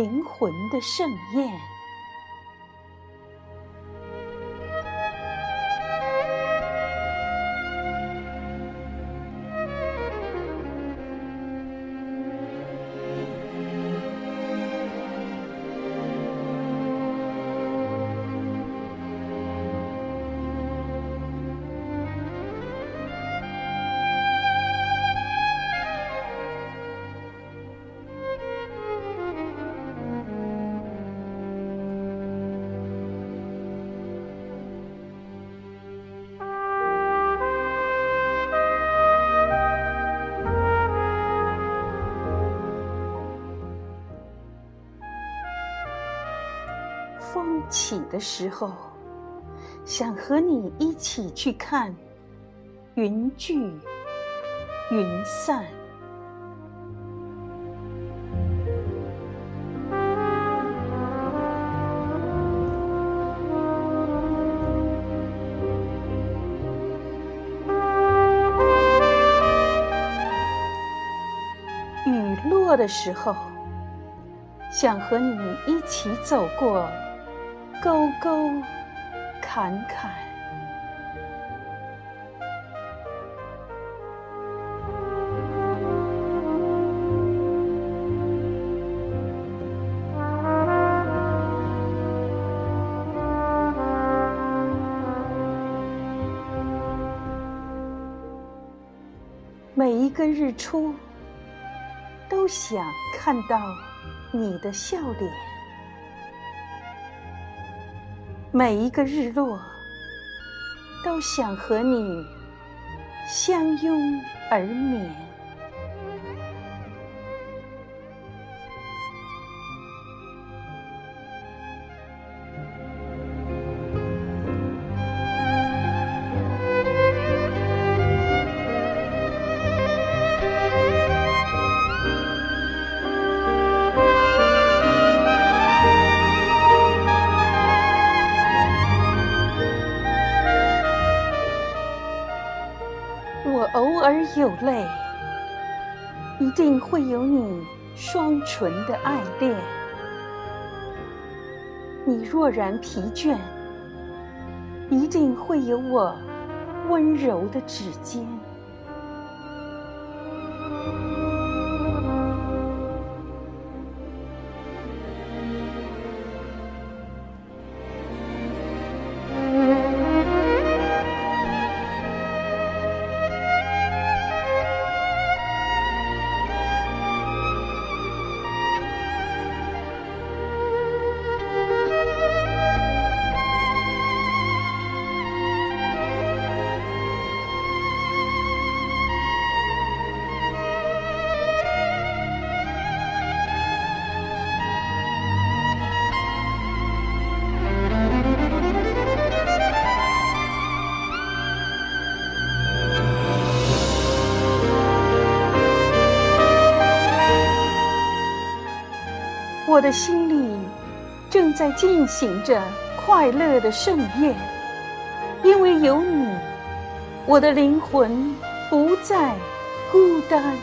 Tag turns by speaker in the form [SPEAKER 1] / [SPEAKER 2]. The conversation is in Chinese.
[SPEAKER 1] 灵魂的盛宴。风起的时候，想和你一起去看云聚云散。雨落的时候，想和你一起走过。沟沟坎坎，每一个日出，都想看到你的笑脸。每一个日落，都想和你相拥而眠。而有泪，一定会有你双唇的爱恋；你若然疲倦，一定会有我温柔的指尖。我的心里正在进行着快乐的盛宴，因为有你，我的灵魂不再孤单。